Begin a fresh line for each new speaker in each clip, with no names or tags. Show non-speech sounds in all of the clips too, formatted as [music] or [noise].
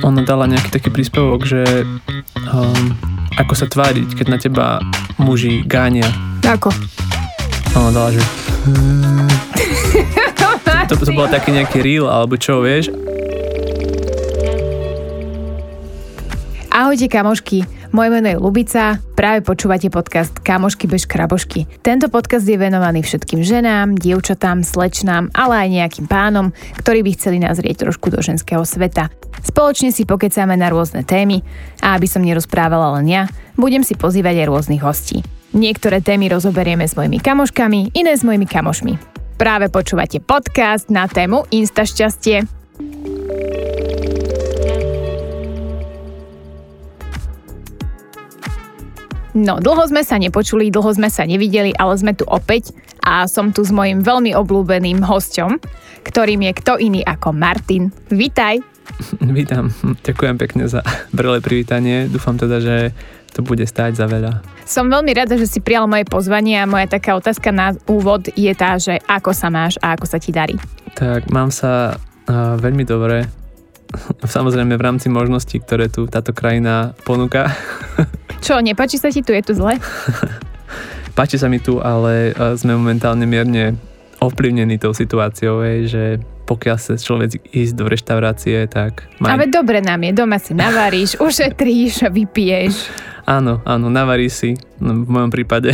ona dala nejaký taký príspevok, že um, ako sa tváriť, keď na teba muži gánia.
Ako?
Ona dala, že... [laughs] to, to bol taký nejaký reel, alebo čo, vieš?
Ahojte kamošky, moje meno je Lubica, práve počúvate podcast Kamošky bez krabošky. Tento podcast je venovaný všetkým ženám, dievčatám, slečnám, ale aj nejakým pánom, ktorí by chceli nazrieť trošku do ženského sveta. Spoločne si pokecáme na rôzne témy a aby som nerozprávala len ja, budem si pozývať aj rôznych hostí. Niektoré témy rozoberieme s mojimi kamoškami, iné s mojimi kamošmi. Práve počúvate podcast na tému Insta šťastie. No, dlho sme sa nepočuli, dlho sme sa nevideli, ale sme tu opäť a som tu s mojim veľmi obľúbeným hosťom, ktorým je kto iný ako Martin. Vítaj! [laughs]
Vítam, ďakujem pekne za brele privítanie. Dúfam teda, že to bude stáť za veľa.
Som veľmi rada, že si prijal moje pozvanie a moja taká otázka na úvod je tá, že ako sa máš a ako sa ti darí.
Tak mám sa uh, veľmi dobre. [laughs] Samozrejme v rámci možností, ktoré tu táto krajina ponúka. [laughs]
Čo, nepáči sa ti tu? Je tu zle? [laughs]
Páči sa mi tu, ale sme momentálne mierne ovplyvnení tou situáciou, že pokiaľ sa človek ísť do reštaurácie, tak...
Maj... Ale dobre nám je, doma si navaríš, ušetríš a vypiješ.
Áno, áno, navarí si. No, v mojom prípade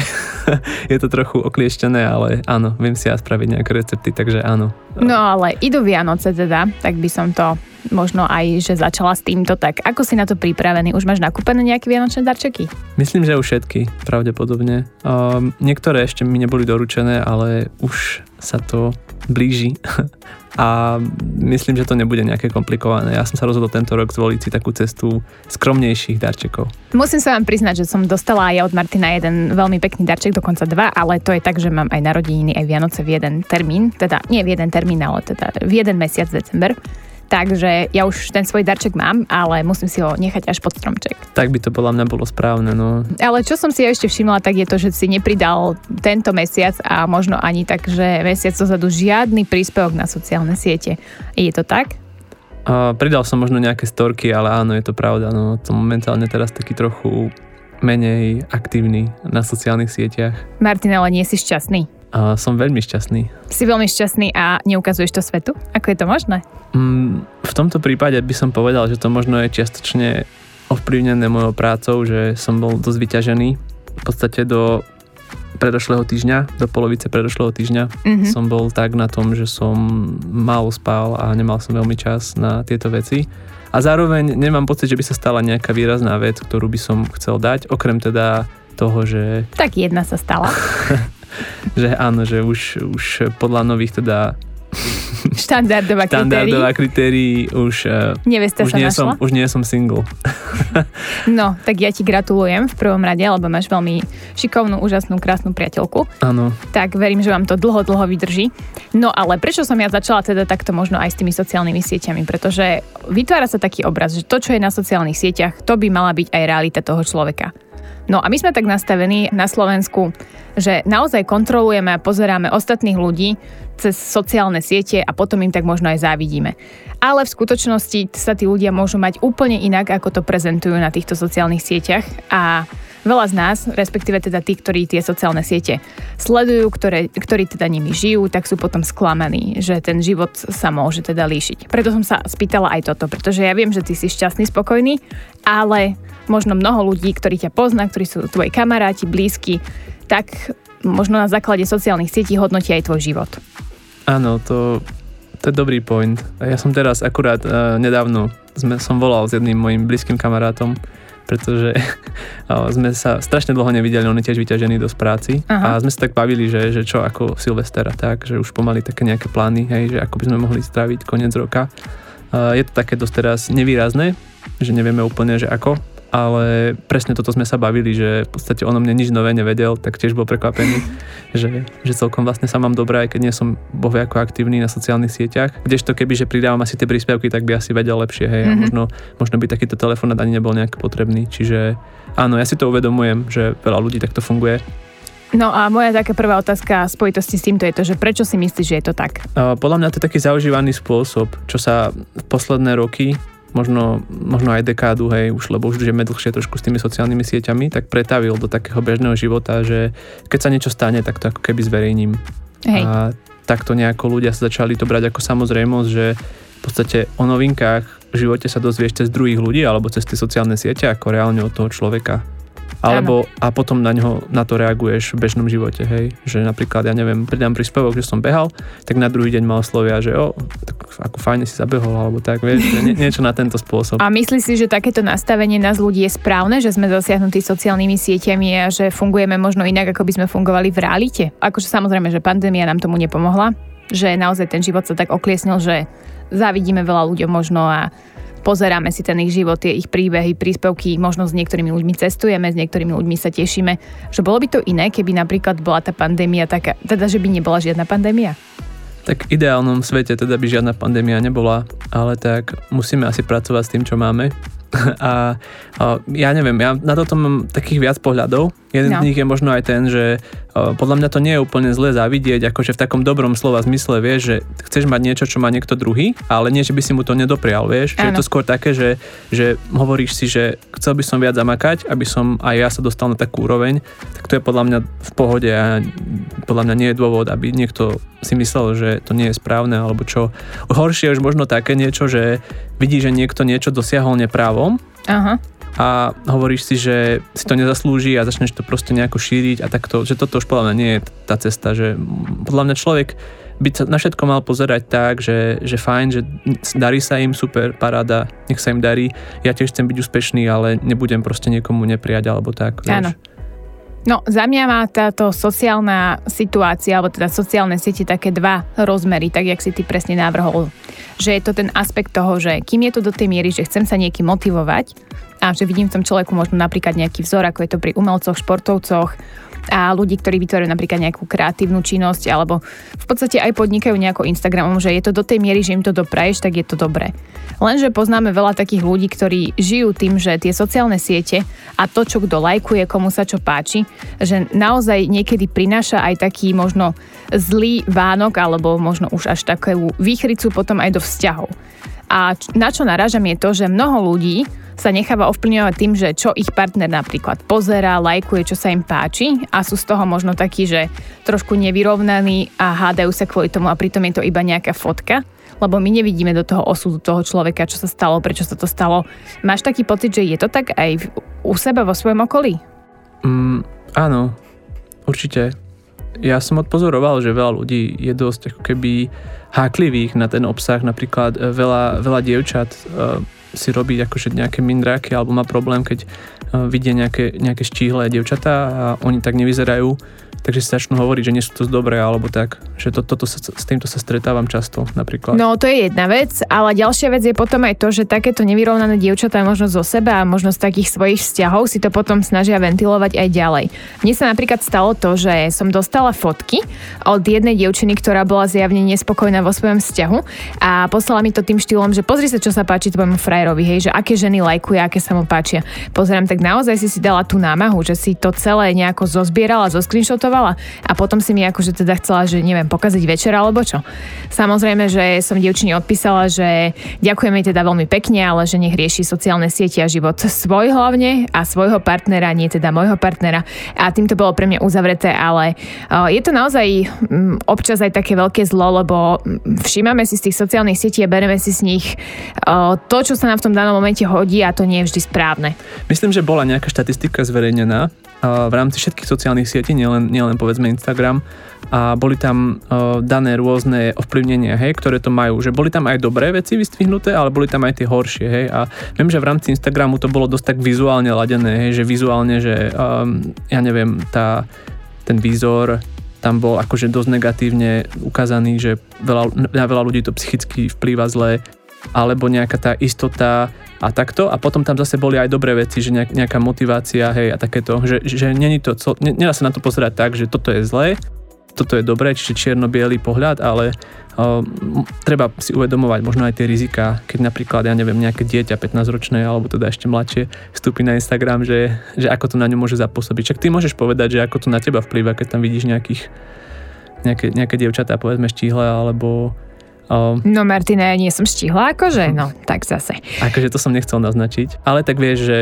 je to trochu oklieštené, ale áno, viem si ja spraviť nejaké recepty, takže áno.
No ale idú Vianoce teda, tak by som to možno aj, že začala s týmto, tak ako si na to pripravený? Už máš nakúpené nejaké vianočné darčeky?
Myslím, že už všetky, pravdepodobne. Um, niektoré ešte mi neboli doručené, ale už sa to blíži [laughs] a myslím, že to nebude nejaké komplikované. Ja som sa rozhodol tento rok zvoliť si takú cestu skromnejších darčekov.
Musím sa vám priznať, že som dostala aj od Martina jeden veľmi pekný darček, dokonca dva, ale to je tak, že mám aj narodeniny, aj Vianoce v jeden termín, teda nie v jeden termín, ale teda v jeden mesiac december. Takže ja už ten svoj darček mám, ale musím si ho nechať až pod stromček.
Tak by to podľa mňa bolo správne, no.
Ale čo som si ešte všimla, tak je to, že si nepridal tento mesiac a možno ani tak, že mesiac dozadu žiadny príspevok na sociálne siete. Je to tak?
Uh, pridal som možno nejaké storky, ale áno, je to pravda. No, som momentálne teraz taký trochu menej aktívny na sociálnych sieťach.
Martin, ale nie si šťastný?
A som veľmi šťastný.
Si veľmi šťastný a neukazuješ to svetu? Ako je to možné?
Mm, v tomto prípade by som povedal, že to možno je čiastočne ovplyvnené mojou prácou, že som bol dosť vyťažený. V podstate do predošlého týždňa, do polovice predošlého týždňa mm-hmm. som bol tak na tom, že som málo spal a nemal som veľmi čas na tieto veci. A zároveň nemám pocit, že by sa stala nejaká výrazná vec, ktorú by som chcel dať, okrem teda toho, že...
Tak jedna sa stala. [laughs]
že áno, že už, už podľa nových teda
štandardová,
štandardová kritérií už,
eh, Nevesta
už, sa nie som, už nie som single.
no, tak ja ti gratulujem v prvom rade, lebo máš veľmi šikovnú, úžasnú, krásnu priateľku.
Áno.
Tak verím, že vám to dlho, dlho vydrží. No ale prečo som ja začala teda takto možno aj s tými sociálnymi sieťami? Pretože vytvára sa taký obraz, že to, čo je na sociálnych sieťach, to by mala byť aj realita toho človeka. No a my sme tak nastavení na Slovensku, že naozaj kontrolujeme a pozeráme ostatných ľudí cez sociálne siete a potom im tak možno aj závidíme. Ale v skutočnosti sa tí ľudia môžu mať úplne inak, ako to prezentujú na týchto sociálnych sieťach a veľa z nás, respektíve teda tí, ktorí tie sociálne siete sledujú, ktoré, ktorí teda nimi žijú, tak sú potom sklamaní, že ten život sa môže teda líšiť. Preto som sa spýtala aj toto, pretože ja viem, že ty si šťastný, spokojný, ale možno mnoho ľudí, ktorí ťa pozná, ktorí sú tvoji kamaráti, blízki, tak možno na základe sociálnych sietí hodnotí aj tvoj život.
Áno, to, to je dobrý point. Ja som teraz akurát uh, nedávno sme, som volal s jedným mojim blízkym kamarátom, pretože [laughs] sme sa strašne dlho nevideli, on je tiež vyťažený dosť práci Aha. a sme sa tak bavili, že, že čo ako Silvester a tak, že už pomaly také nejaké plány, hej, že ako by sme mohli stráviť koniec roka. Je to také dosť teraz nevýrazné, že nevieme úplne, že ako, ale presne toto sme sa bavili, že v podstate ono mne nič nové nevedel, tak tiež bol prekvapený, [laughs] že, že celkom vlastne sa mám dobré, aj keď nie som bohvie ako aktívny na sociálnych sieťach. Kdežto keby, že pridávam asi tie príspevky, tak by asi vedel lepšie, hej, mm-hmm. a mhm. možno, možno by takýto telefón ani nebol nejak potrebný. Čiže áno, ja si to uvedomujem, že veľa ľudí takto funguje.
No a moja taká prvá otázka v spojitosti s týmto je to, že prečo si myslíš, že je to tak?
Podľa mňa to je taký zaužívaný spôsob, čo sa v posledné roky možno, možno aj dekádu, hej, už, lebo už žijeme dlhšie trošku s tými sociálnymi sieťami, tak pretavil do takého bežného života, že keď sa niečo stane, tak to ako keby zverejním.
Hej.
A takto nejako ľudia sa začali to brať ako samozrejmosť, že v podstate o novinkách v živote sa dozvieš cez druhých ľudí alebo cez tie sociálne siete ako reálne od toho človeka. Alebo a potom na ňo, na to reaguješ v bežnom živote, hej. Že napríklad, ja neviem, pridám príspevok, že som behal, tak na druhý deň ma oslovia, že o, tak ako fajne si zabehol, alebo tak, vieš, nie, niečo na tento spôsob. [laughs]
A myslíš si, že takéto nastavenie nás ľudí je správne, že sme zasiahnutí sociálnymi sieťami a že fungujeme možno inak, ako by sme fungovali v realite? Akože samozrejme, že pandémia nám tomu nepomohla, že naozaj ten život sa tak okliesnil, že závidíme veľa ľuďom možno a pozeráme si ten ich život, tie ich príbehy, príspevky, možno s niektorými ľuďmi cestujeme, s niektorými ľuďmi sa tešíme. Že bolo by to iné, keby napríklad bola tá pandémia taká, teda že by nebola žiadna pandémia?
Tak v ideálnom svete teda by žiadna pandémia nebola, ale tak musíme asi pracovať s tým, čo máme. [laughs] A, a ja neviem, ja na toto mám takých viac pohľadov. Jeden no. z nich je možno aj ten, že podľa mňa to nie je úplne zle zavidieť, akože v takom dobrom slova zmysle, vieš, že chceš mať niečo, čo má niekto druhý, ale nie, že by si mu to nedoprial, vieš. Že je to skôr také, že, že hovoríš si, že chcel by som viac zamakať, aby som aj ja sa dostal na takú úroveň, tak to je podľa mňa v pohode a podľa mňa nie je dôvod, aby niekto si myslel, že to nie je správne, alebo čo. Horšie je už možno také niečo, že vidí, že niekto niečo dosiahol neprávom
Aha
a hovoríš si, že si to nezaslúži a začneš to proste nejako šíriť a takto, že toto už podľa mňa nie je tá cesta, že podľa mňa človek by sa na všetko mal pozerať tak, že, že fajn, že darí sa im, super, paráda, nech sa im darí, ja tiež chcem byť úspešný, ale nebudem proste niekomu nepriať alebo tak.
Áno. No, za mňa má táto sociálna situácia, alebo teda sociálne siete také dva rozmery, tak jak si ty presne navrhol. Že je to ten aspekt toho, že kým je to do tej miery, že chcem sa niekým motivovať, a že vidím v tom človeku možno napríklad nejaký vzor, ako je to pri umelcoch, športovcoch, a ľudí, ktorí vytvárajú napríklad nejakú kreatívnu činnosť alebo v podstate aj podnikajú nejako Instagramom, že je to do tej miery, že im to dopraješ, tak je to dobré. Lenže poznáme veľa takých ľudí, ktorí žijú tým, že tie sociálne siete a to, čo kto lajkuje, komu sa čo páči, že naozaj niekedy prináša aj taký možno zlý vánok alebo možno už až takú výchricu potom aj do vzťahov. A na čo narážam je to, že mnoho ľudí sa necháva ovplyvňovať tým, že čo ich partner napríklad pozerá, lajkuje, čo sa im páči a sú z toho možno takí, že trošku nevyrovnaní a hádajú sa kvôli tomu a pritom je to iba nejaká fotka lebo my nevidíme do toho osudu toho človeka, čo sa stalo, prečo sa to stalo. Máš taký pocit, že je to tak aj v, u seba vo svojom okolí?
Mm, áno, určite. Ja som odpozoroval, že veľa ľudí je dosť ako keby háklivých na ten obsah, napríklad e, veľa, veľa dievčat uh, si robí akože nejaké mindráky alebo má problém, keď uh, vidia nejaké, nejaké štíhle dievčatá a oni tak nevyzerajú, takže si začnú hovoriť, že nie sú to dobré alebo tak. Že to, toto sa, s týmto sa stretávam často napríklad.
No to je jedna vec, ale ďalšia vec je potom aj to, že takéto nevyrovnané dievčatá možno zo seba a možno z takých svojich vzťahov si to potom snažia ventilovať aj ďalej. Mne sa napríklad stalo to, že som dostala fotky od jednej dievčiny, ktorá bola zjavne nespokojná vo svojom vzťahu a poslala mi to tým štýlom, že pozri sa, čo sa páči tvojmu frajerovi, hej, že aké ženy lajkuje, aké sa mu páčia. Pozerám, tak naozaj si si dala tú námahu, že si to celé nejako zozbierala, zoscreenshotovala vycestovala a potom si mi akože teda chcela, že neviem, pokaziť večer alebo čo. Samozrejme, že som dievčine odpísala, že ďakujem jej teda veľmi pekne, ale že nech rieši sociálne siete a život svoj hlavne a svojho partnera, nie teda môjho partnera. A tým to bolo pre mňa uzavreté, ale je to naozaj občas aj také veľké zlo, lebo všímame si z tých sociálnych sietí a bereme si z nich to, čo sa nám v tom danom momente hodí a to nie je vždy správne.
Myslím, že bola nejaká štatistika zverejnená v rámci všetkých sociálnych sietí, nielen, nielen povedzme Instagram. A boli tam uh, dané rôzne ovplyvnenia, hej, ktoré to majú, že boli tam aj dobré veci vystvihnuté, ale boli tam aj tie horšie, hej, a viem, že v rámci Instagramu to bolo dosť tak vizuálne ladené, hej, že vizuálne, že um, ja neviem, tá, ten výzor tam bol akože dosť negatívne ukázaný, že veľa, na veľa ľudí to psychicky vplýva zle, alebo nejaká tá istota a takto a potom tam zase boli aj dobré veci, že nejaká motivácia, hej, a takéto, že, že není to, ne, nedá sa na to pozerať tak, že toto je zlé, toto je dobré, čiže čierno-biely pohľad, ale uh, treba si uvedomovať možno aj tie rizika, keď napríklad, ja neviem, nejaké dieťa 15-ročné alebo teda ešte mladšie vstúpi na Instagram, že, že ako to na ňu môže zapôsobiť. Čak ty môžeš povedať, že ako to na teba vplýva, keď tam vidíš nejakých, nejaké, nejaké dievčatá, povedzme štíhle, alebo O,
No Martina, ja nie som štihla, akože? [laughs] No, tak zase.
akože to som nechcel naznačiť. Ale tak vieš, že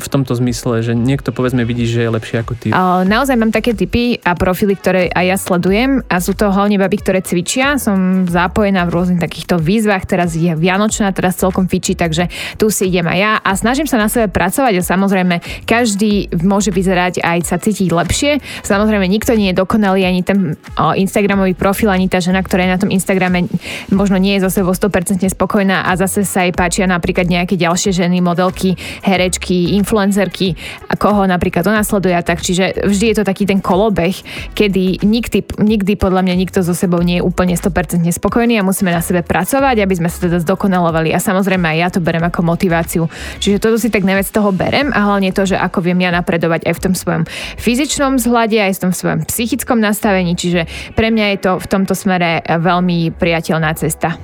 v tomto zmysle, že niekto povedzme vidí, že je lepší ako ty.
Naozaj mám také typy a profily, ktoré aj ja sledujem a sú to hlavne baby, ktoré cvičia. Som zapojená v rôznych takýchto výzvach, teraz je Vianočná, teraz celkom fičí, takže tu si idem aj ja a snažím sa na sebe pracovať a samozrejme každý môže vyzerať aj sa cítiť lepšie. Samozrejme nikto nie je dokonalý, ani ten Instagramový profil, ani tá žena, ktorá je na tom Instagrame možno nie je so sebou 100% spokojná a zase sa jej páčia napríklad nejaké ďalšie ženy, modelky, herečky, influencerky koho napríklad ona sleduje a tak. Čiže vždy je to taký ten kolobeh, kedy nikdy, nikdy podľa mňa nikto so sebou nie je úplne 100% spokojný a musíme na sebe pracovať, aby sme sa teda zdokonalovali. A samozrejme aj ja to berem ako motiváciu. Čiže toto si tak najviac z toho berem a hlavne to, že ako viem ja napredovať aj v tom svojom fyzičnom vzhľade, aj v tom svojom psychickom nastavení. Čiže pre mňa je to v tomto smere veľmi priateľná cesta.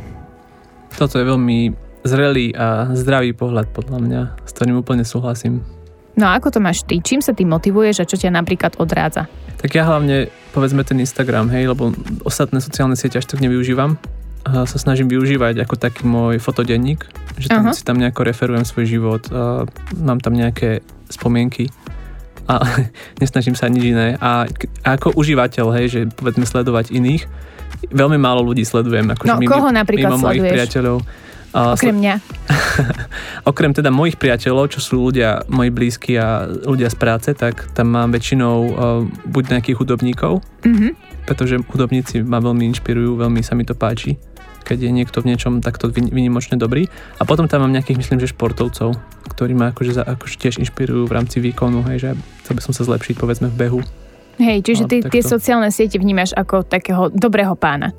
Toto je veľmi zrelý a zdravý pohľad podľa mňa, s ktorým úplne súhlasím.
No a ako to máš ty? Čím sa ty motivuješ a čo ťa napríklad odrádza?
Tak ja hlavne, povedzme ten Instagram, hej, lebo ostatné sociálne siete až tak nevyužívam. A sa snažím využívať ako taký môj fotodenník, že tam
Aha.
si tam nejako referujem svoj život, a mám tam nejaké spomienky a [laughs] nesnažím sa nič iné. A, a ako užívateľ, hej, že povedzme sledovať iných, veľmi málo ľudí sledujem. Akože
No, koho napríklad
mimo mojich
sleduješ?
priateľov.
Okrem mňa. [laughs]
Okrem teda mojich priateľov, čo sú ľudia moji blízki a ľudia z práce, tak tam mám väčšinou uh, buď nejakých hudobníkov,
Mhm.
pretože hudobníci ma veľmi inšpirujú, veľmi sa mi to páči, keď je niekto v niečom takto vyn- vynimočne dobrý. A potom tam mám nejakých, myslím, že športovcov, ktorí ma akože, za, akože tiež inšpirujú v rámci výkonu, hej, že chcel by som sa zlepšiť, povedzme, v behu.
Hej, čiže
No,
ty tie sociálne siete vnímaš ako takého dobrého pána.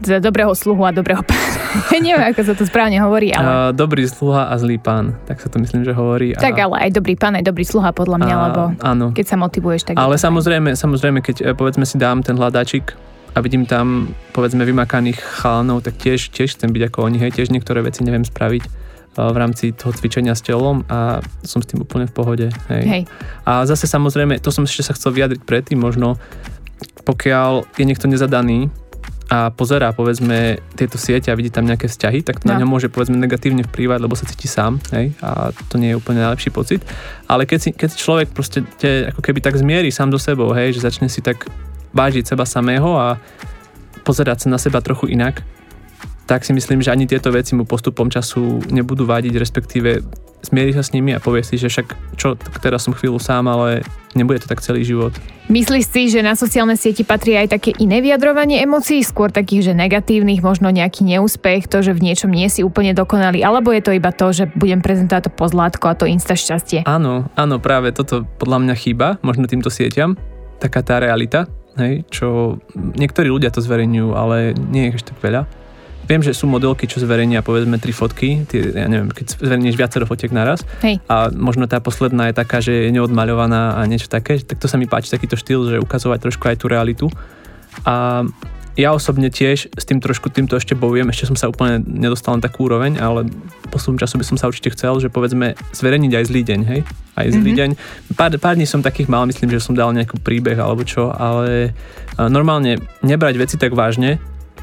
Za dobrého sluhu a dobrého pána. [laughs] Neviem, ako sa to správne hovorí, ale...
Uh, dobrý sluha a zlý pán, tak sa to myslím, že hovorí. A,
Tak ale aj dobrý pán, aj dobrý sluha podľa mňa,
a,
lebo
Áno,
keď sa motivuješ, tak...
Ale samozrejme, samozrejme, keď e, povedzme si dám ten hľadáčik a vidím tam povedzme vymakaných chalanov, tak tiež, tiež chcem byť ako oni, hej, tiež niektoré veci neviem spraviť e, v rámci toho cvičenia s telom a som s tým úplne v pohode. Hej.
Hej.
A zase samozrejme, to som ešte sa chcel vyjadriť predtým, možno pokiaľ je niekto nezadaný a pozerá povedzme tieto siete a vidí tam nejaké vzťahy, tak to na
No.
ňo môže povedzme negatívne vplývať, lebo sa cíti sám, hej, a to nie je úplne najlepší pocit. Ale keď si, keď človek proste te, ako keby tak zmierí sám do sebou, hej, že začne si tak vážiť seba samého a pozerať sa na seba trochu inak, tak si myslím, že ani tieto veci mu postupom času nebudú vádiť, respektíve zmierí sa s nimi a povie si, že však čo, teraz som chvíľu sám, ale nebude to tak celý život.
Myslíš si, že na sociálne sieti patrí aj také iné vyjadrovanie emócií, skôr takých, že negatívnych, možno nejaký neúspech, to, že v niečom nie si úplne dokonalý, alebo je to iba to, že budem prezentovať to pozlátko a to insta šťastie?
Áno, áno, práve toto podľa mňa chýba, možno týmto sieťam, taká tá realita, hej, čo niektorí ľudia to zverejňujú, ale nie je až tak veľa. Viem, že sú modelky, čo zverejnia povedzme tri fotky, tie, ja neviem, keď zverejníš viacero fotiek naraz
Hej.
a možno tá posledná je taká, že je neodmaľovaná a niečo také, tak to sa mi páči, takýto štýl, že ukazovať trošku aj tú realitu. A ja osobne tiež s tým trošku týmto ešte bojujem, ešte som sa úplne nedostal na takú úroveň, ale postupom času by som sa určite chcel, že povedzme zverejniť aj zlý deň, hej? Aj zlý
Mhm.
deň. Pár, pár dní som takých mal, myslím, že som dal nejaký príbeh alebo čo, ale a normálne nebrať veci tak vážne,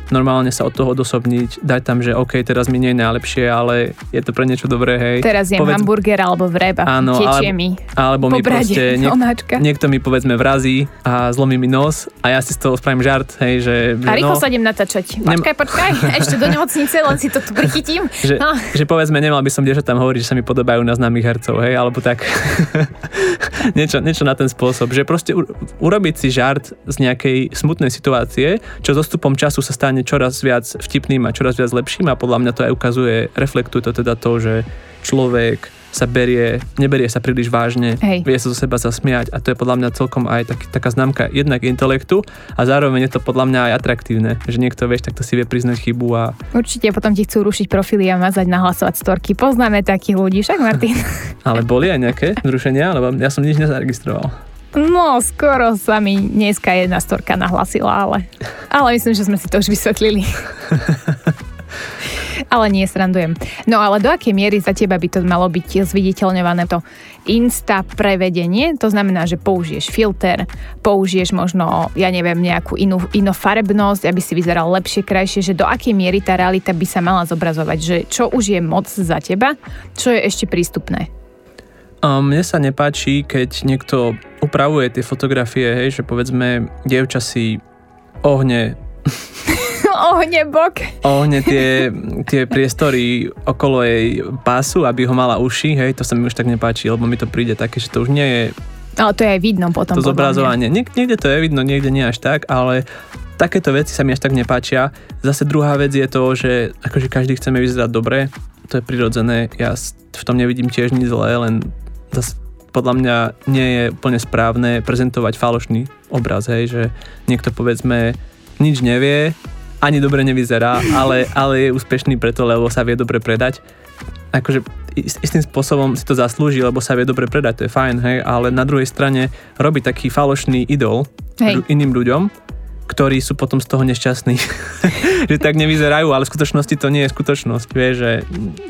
normálne sa od toho odosobniť, dať tam, že OK, teraz mi nie je najlepšie, ale je to pre niečo dobré, hej.
Teraz jem
Povedz-
hamburger alebo vreb a
Áno,
tečie
alebo-
mi
Alebo mi
brade
proste niek-
omáčka.
niekto mi povedzme vrazí a zlomí mi nos a ja si z toho spravím žart, hej, že, že
A rýchlo
no,
sa idem natáčať.
Nem-
Počkaj, počkaj, ešte do nemocnice, len si to tu prichytím.
že,
No.
že povedzme nemal by som tam hovoriť, že sa mi podobajú na známych hercov, hej, alebo tak [laughs] niečo, niečo na ten spôsob, že proste u, urobiť si žart z nejakej smutnej situácie, čo s postupom času sa stane čoraz viac vtipným a čoraz viac lepším a podľa mňa to aj ukazuje, reflektuje to teda to, že človek sa berie, neberie sa príliš vážne,
Hej.
vie sa zo seba zasmiať a to je podľa mňa celkom aj tak, taká známka jednak intelektu a zároveň je to podľa mňa aj atraktívne, že niekto vieš, takto si vie priznať chybu a
Určite potom ti chcú rušiť profily a mazať, nahlasovať storky. Poznáme takých ľudí, však Martin? [laughs]
ale boli aj nejaké zrušenia, lebo ja som nič nezaregistroval.
No, skoro sa mi dneska jedna storka nahlasila, ale, ale myslím, že sme si to už vysvetlili. [laughs] ale nie, srandujem. No ale do akej miery za teba by to malo byť zviditeľňované to Insta prevedenie? To znamená, že použiješ filter, použiješ možno, ja neviem, nejakú inú, inú farebnosť, aby si vyzeral lepšie, krajšie, že do akej miery tá realita by sa mala zobrazovať, že čo už je moc za teba, čo je ešte prístupné?
Mne sa nepáči, keď niekto upravuje tie fotografie, hej, že povedzme, dievča si ohne [laughs]
ohne bok.
Ohne tie, tie priestory okolo jej pásu, aby ho mala uši, hej, to sa mi už tak nepáči, lebo mi to príde také, že to už nie je
ale to je aj vidno potom.
To zobrazovanie. Niek- niekde to je vidno, niekde nie až tak, ale takéto veci sa mi až tak nepáčia. Zase druhá vec je to, že akože každý chceme vyzerať dobre, to je prirodzené, ja v tom nevidím tiež nič zlé, len zase podľa mňa nie je úplne správne prezentovať falošný obraz, hej, že niekto povedzme nič nevie, ani dobre nevyzerá, ale, ale je úspešný preto, lebo sa vie dobre predať. Akože istým spôsobom si to zaslúži, lebo sa vie dobre predať, to je fajn, hej, ale na druhej strane robí taký falošný idol hej. iným ľuďom, ktorí sú potom z toho nešťastní. [laughs] že tak nevyzerajú, ale v skutočnosti to nie je skutočnosť, vie, že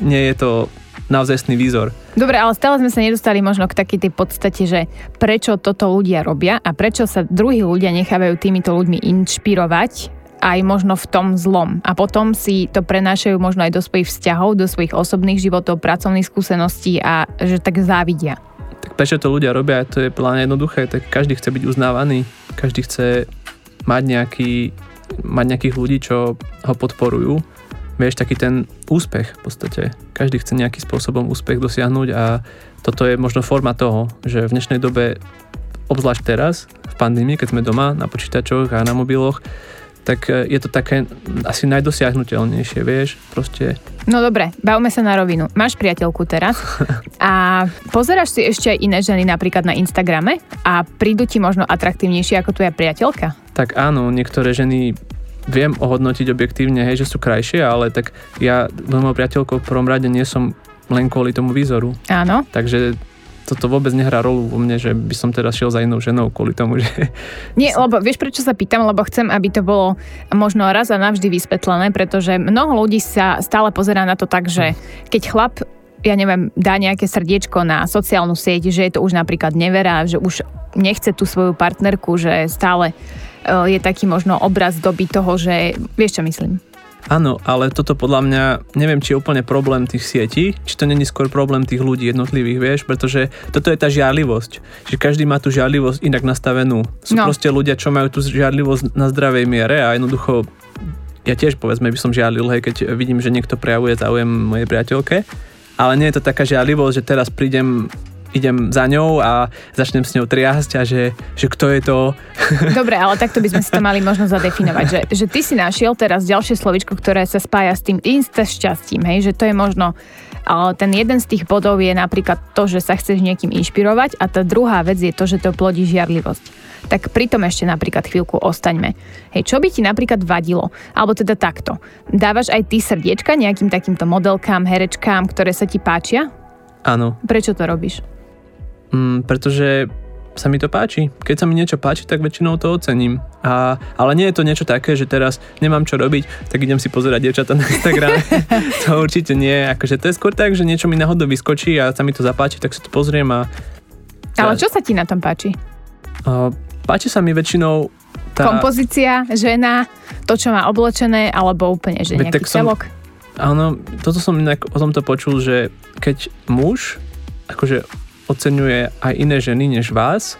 nie je to naozajstný výzor.
Dobre, ale stále sme sa nedostali možno k takej tej podstate, že prečo toto ľudia robia a prečo sa druhí ľudia nechávajú týmito ľuďmi inšpirovať aj možno v tom zlom. A potom si to prenášajú možno aj do svojich vzťahov, do svojich osobných životov, pracovných skúseností a že tak závidia.
Tak prečo to ľudia robia? To je plne jednoduché. Tak každý chce byť uznávaný, každý chce mať, nejaký, mať nejakých ľudí, čo ho podporujú. Vieš, taký ten úspech v podstate. Každý chce nejakým spôsobom úspech dosiahnuť a toto je možno forma toho, že v dnešnej dobe, obzvlášť teraz, v pandémii, keď sme doma na počítačoch a na mobiloch, tak e, je to také asi najdosiahnutelnejšie, vieš, proste.
No dobre, bavme sa na rovinu. Máš priateľku teraz [laughs] a pozeráš si ešte aj iné ženy napríklad na Instagrame a prídu ti možno atraktívnejšie ako tvoja priateľka?
Tak áno, niektoré ženy viem ohodnotiť objektívne, hej, že sú krajšie, ale tak ja mojou priateľkou v prvom rade nie som len kvôli tomu výzoru.
Áno.
Takže toto vôbec nehrá rolu vo mne, že by som teraz šiel za inou ženou kvôli tomu, že... [laughs]
Nie, lebo vieš prečo sa pýtam, lebo chcem, aby to bolo možno raz a navždy vysvetlené, pretože mnoho ľudí sa stále pozerá na to tak, že keď chlap ja neviem, dá nejaké srdiečko na sociálnu sieť, že je to už napríklad neverá, že už nechce tú svoju partnerku, že stále je taký možno obraz doby toho, že vieš čo myslím.
Áno, ale toto podľa mňa, neviem, či je úplne problém tých sietí, či to není skôr problém tých ľudí jednotlivých, vieš, pretože toto je tá žiarlivosť, že každý má tú žiarlivosť inak nastavenú. Sú no. proste ľudia, čo majú tú žiarlivosť na zdravej miere a jednoducho ja tiež povedzme by som žiarlil, hej, keď vidím, že niekto prejavuje záujem mojej priateľke, ale nie je to taká žiarlivosť, že teraz prídem idem za ňou a začnem s ňou triasť a že, že kto je to. [laughs]
Dobre, ale takto by sme si to mali možno zadefinovať, že, že ty si našiel teraz ďalšie slovičko, ktoré sa spája s tým insta šťastím, hej, že to je možno ale ten jeden z tých bodov je napríklad to, že sa chceš niekým inšpirovať a tá druhá vec je to, že to plodí žiarlivosť. Tak pritom ešte napríklad chvíľku ostaňme. Hej, čo by ti napríklad vadilo? Alebo teda takto. Dávaš aj ty srdiečka nejakým takýmto modelkám, herečkám, ktoré sa ti páčia?
Áno.
Prečo to robíš?
Mm, pretože sa mi to páči. Keď sa mi niečo páči, tak väčšinou to ocením. A, ale nie je to niečo také, že teraz nemám čo robiť, tak idem si pozerať dievčatá na Instagrame. [laughs] to určite nie. Akože to je skôr tak, že niečo mi náhodou vyskočí a sa mi to zapáči, tak si to pozriem a...
Ale čo sa ti na tom páči?
A, páči sa mi väčšinou
tá... Kompozícia, žena, to, čo má oblečené, alebo úplne, že nejaký celok?
Áno, toto som inak o tomto počul, že keď muž akože oceňuje aj iné ženy než vás,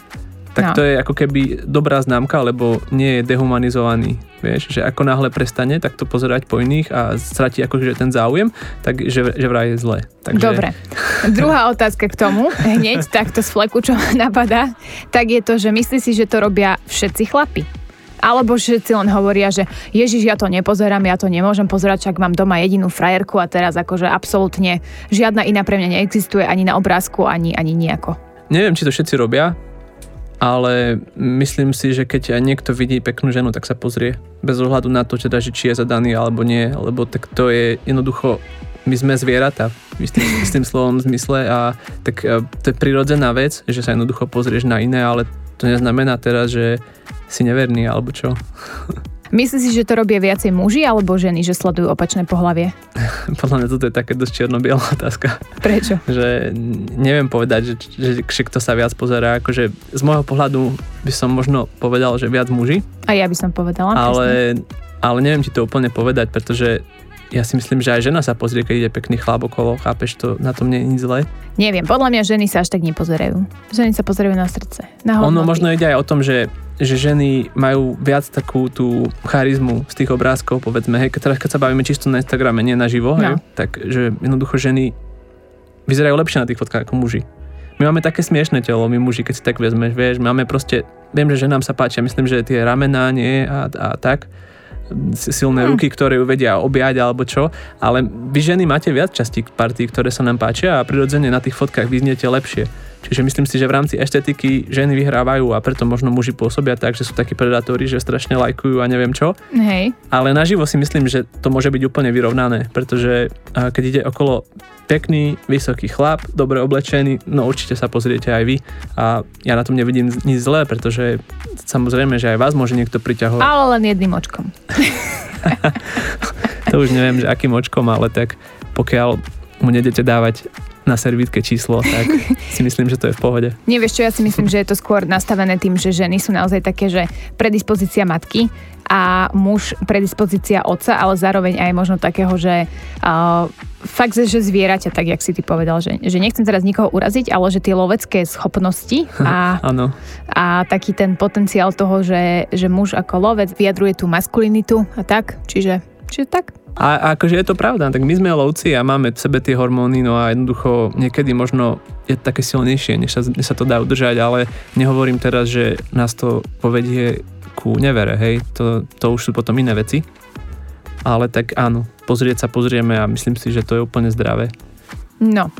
tak no. to je ako keby dobrá známka, lebo nie je dehumanizovaný. Vieš, že ako náhle prestane takto pozerať po iných a stratí akože ten záujem, tak že, že vraj je zle.
Takže... Dobre. Druhá otázka k tomu, hneď takto z fleku, čo ma napadá, tak je to, že myslí si, že to robia všetci chlapi. Alebo všetci len hovoria, že Ježiš, ja to nepozerám, ja to nemôžem pozerať, čak mám doma jedinú frajerku a teraz akože absolútne žiadna iná pre mňa neexistuje ani na obrázku, ani, ani nejako.
Neviem, či to všetci robia, ale myslím si, že keď niekto vidí peknú ženu, tak sa pozrie. Bez ohľadu na to, teda, že či je zadaný alebo nie, lebo tak to je jednoducho my sme zvieratá v istým, istým slovom zmysle a tak e, to je prirodzená vec, že sa jednoducho pozrieš na iné, ale to neznamená teraz, že si neverný alebo čo.
Myslíš si, že to robia viacej muži alebo ženy, že sledujú opačné pohlavie? [laughs]
Podľa mňa toto je také dosť čierno-biela [laughs] otázka.
Prečo?
že neviem povedať, že, že, že kto sa viac pozerá. Akože z môjho pohľadu by som možno povedal, že viac muži.
A ja by som povedala.
Ale, ale neviem ti to úplne povedať, pretože ja si myslím, že aj žena sa pozrie, keď ide pekný chlap okolo, chápeš, to na tom nie je nič zlé.
Neviem, podľa mňa ženy sa až tak nepozerajú. Ženy sa pozerajú na srdce, na
hodnoty. Ono možno ide aj o tom, že že ženy majú viac takú tú charizmu z tých obrázkov, povedzme, hej, teraz keď sa bavíme čisto na Instagrame, nie na živo, no. hej, tak že jednoducho ženy vyzerajú lepšie na tých fotkách ako muži. My máme také smiešne telo, my muži, keď si tak vezmeš, vieš, máme proste, viem, že ženám sa páčia, myslím, že tie ramená nie a, a tak, silné hmm. ruky, ktoré ju vedia objať alebo čo, ale vy ženy máte viac častí partí, ktoré sa nám páčia a prirodzene na tých fotkách vyzniete lepšie. Čiže myslím si, že v rámci estetiky ženy vyhrávajú a preto možno muži pôsobia tak, že sú takí predátori, že strašne lajkujú a neviem čo.
Hej.
Ale naživo si myslím, že to môže byť úplne vyrovnané, pretože keď ide okolo pekný, vysoký chlap, dobre oblečený, no určite sa pozriete aj vy. A ja na tom nevidím nič zlé, pretože samozrejme, že aj vás môže niekto priťahovať.
Ale len jedným očkom. [laughs]
to už neviem, že akým očkom, ale tak pokiaľ mu nedete dávať na servítke číslo, tak [laughs] si myslím, že to je v pohode.
Nevieš čo, ja si myslím, že je to skôr nastavené tým, že ženy sú naozaj také, že predispozícia matky a muž predispozícia otca, ale zároveň aj možno takého, že uh, fakt, že zvieraťa, tak jak si ty povedal, že, že nechcem teraz nikoho uraziť, ale že tie lovecké schopnosti [laughs] a, a taký ten potenciál toho, že, že muž ako lovec vyjadruje tú maskulinitu a tak, čiže, čiže tak.
A, a akože je to pravda, tak my sme lovci a máme v sebe tie hormóny, no a jednoducho niekedy možno je také silnejšie, než sa, než sa to dá udržať, ale nehovorím teraz, že nás to povedie ku nevere, hej, to, to už sú potom iné veci. Ale tak áno, pozrieť sa pozrieme a myslím si, že to je úplne zdravé.
No,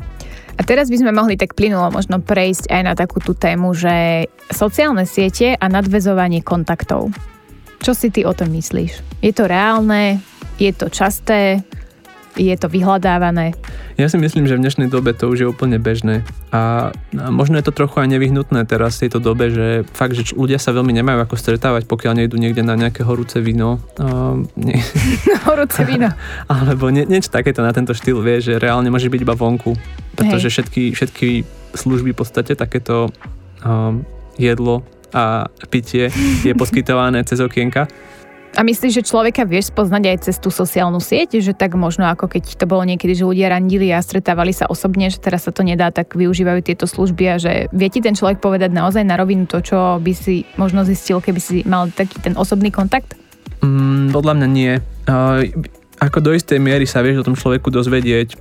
a teraz by sme mohli tak plynulo možno prejsť aj na takú tú tému, že sociálne siete a nadvezovanie kontaktov. Čo si ty o tom myslíš? Je to reálne? Je to časté? Je to vyhľadávané?
Ja si myslím, že v dnešnej dobe to už je úplne bežné. A možno je to trochu aj nevyhnutné teraz v tejto dobe, že fakt, že ľudia sa veľmi nemajú ako stretávať, pokiaľ nejdu niekde na nejaké horúce víno. Uh,
nie. [laughs] horúce víno. [laughs]
Alebo nie, niečo takéto na tento štýl, vie, že reálne môže byť iba vonku. Pretože všetky, všetky služby v podstate takéto um, jedlo a pitie je poskytované cez okienka.
A myslíš, že človeka vieš spoznať aj cez tú sociálnu sieť, že tak možno ako keď to bolo niekedy, že ľudia randili a stretávali sa osobne, že teraz sa to nedá, tak využívajú tieto služby a že vie ti ten človek povedať naozaj na rovinu to, čo by si možno zistil, keby si mal taký ten osobný kontakt?
Mm, podľa mňa nie. Uh, ako do istej miery sa vieš o tom človeku dozvedieť